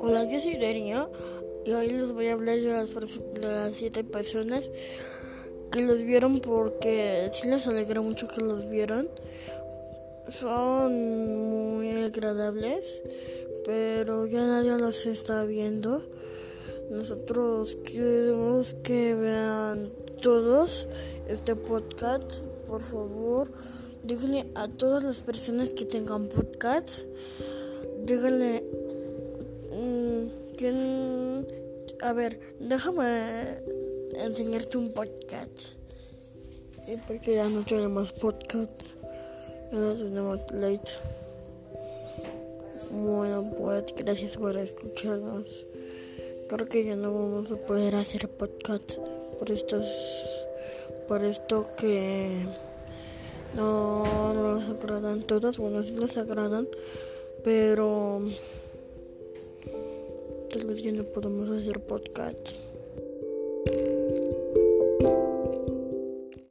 Hola, yo soy Darío y hoy les voy a hablar de las, las siete personas que los vieron porque sí les alegra mucho que los vieron. Son muy agradables, pero ya nadie los está viendo. Nosotros queremos que vean todos este podcast, por favor. Díganle a todas las personas que tengan podcast, díganle a ver, déjame enseñarte un podcast. Porque ya no tenemos podcast. Ya no tenemos late. Bueno, pues gracias por escucharnos. Creo que ya no vamos a poder hacer podcast por estos por esto que no, no les agradan todas, bueno, sí les agradan, pero tal vez ya no podemos hacer podcast.